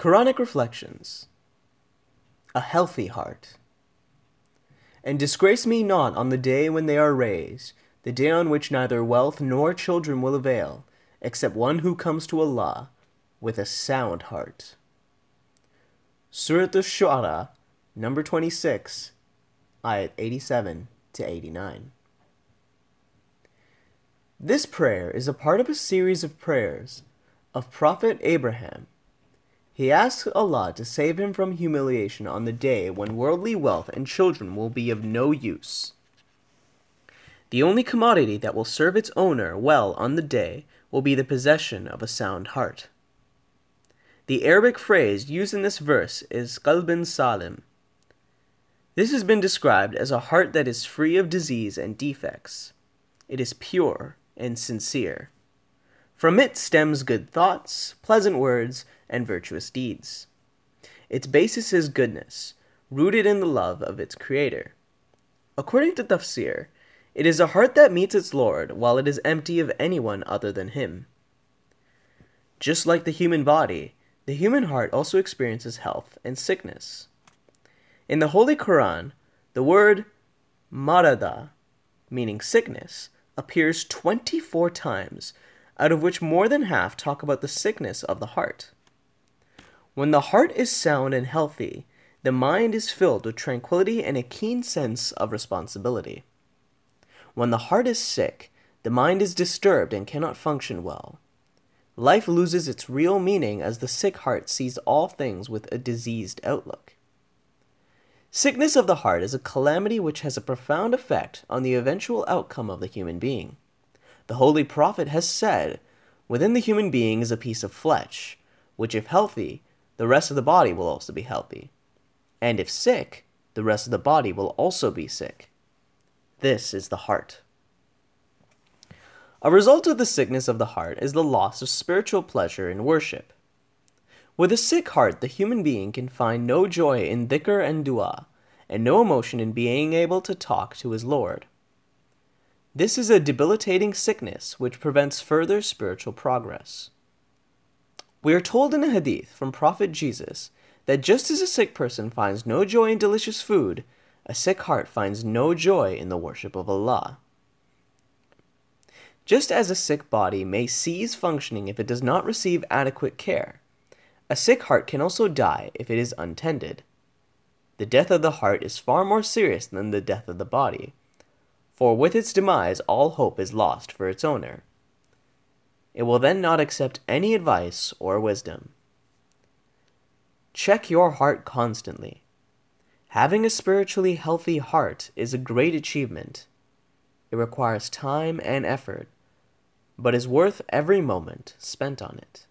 Quranic Reflections A Healthy Heart. And disgrace me not on the day when they are raised, the day on which neither wealth nor children will avail, except one who comes to Allah with a sound heart. Surat al-Shu'ara, number 26, ayat 87 to 89. This prayer is a part of a series of prayers of Prophet Abraham. He asks Allah to save him from humiliation on the day when worldly wealth and children will be of no use. The only commodity that will serve its owner well on the day will be the possession of a sound heart. The Arabic phrase used in this verse is qalbin salim. This has been described as a heart that is free of disease and defects. It is pure, and sincere. From it stems good thoughts, pleasant words, and virtuous deeds. Its basis is goodness, rooted in the love of its Creator. According to Tafsir, it is a heart that meets its Lord while it is empty of anyone other than Him. Just like the human body, the human heart also experiences health and sickness. In the Holy Quran, the word marada, meaning sickness, appears 24 times, out of which more than half talk about the sickness of the heart. When the heart is sound and healthy, the mind is filled with tranquility and a keen sense of responsibility. When the heart is sick, the mind is disturbed and cannot function well. Life loses its real meaning as the sick heart sees all things with a diseased outlook. Sickness of the heart is a calamity which has a profound effect on the eventual outcome of the human being. The Holy Prophet has said, Within the human being is a piece of flesh, which, if healthy, the rest of the body will also be healthy. And if sick, the rest of the body will also be sick. This is the heart. A result of the sickness of the heart is the loss of spiritual pleasure in worship. With a sick heart, the human being can find no joy in dhikr and dua, and no emotion in being able to talk to his Lord. This is a debilitating sickness which prevents further spiritual progress. We are told in a hadith from Prophet Jesus that just as a sick person finds no joy in delicious food, a sick heart finds no joy in the worship of Allah. Just as a sick body may cease functioning if it does not receive adequate care, a sick heart can also die if it is untended. The death of the heart is far more serious than the death of the body, for with its demise all hope is lost for its owner. It will then not accept any advice or wisdom. Check your heart constantly. Having a spiritually healthy heart is a great achievement. It requires time and effort, but is worth every moment spent on it.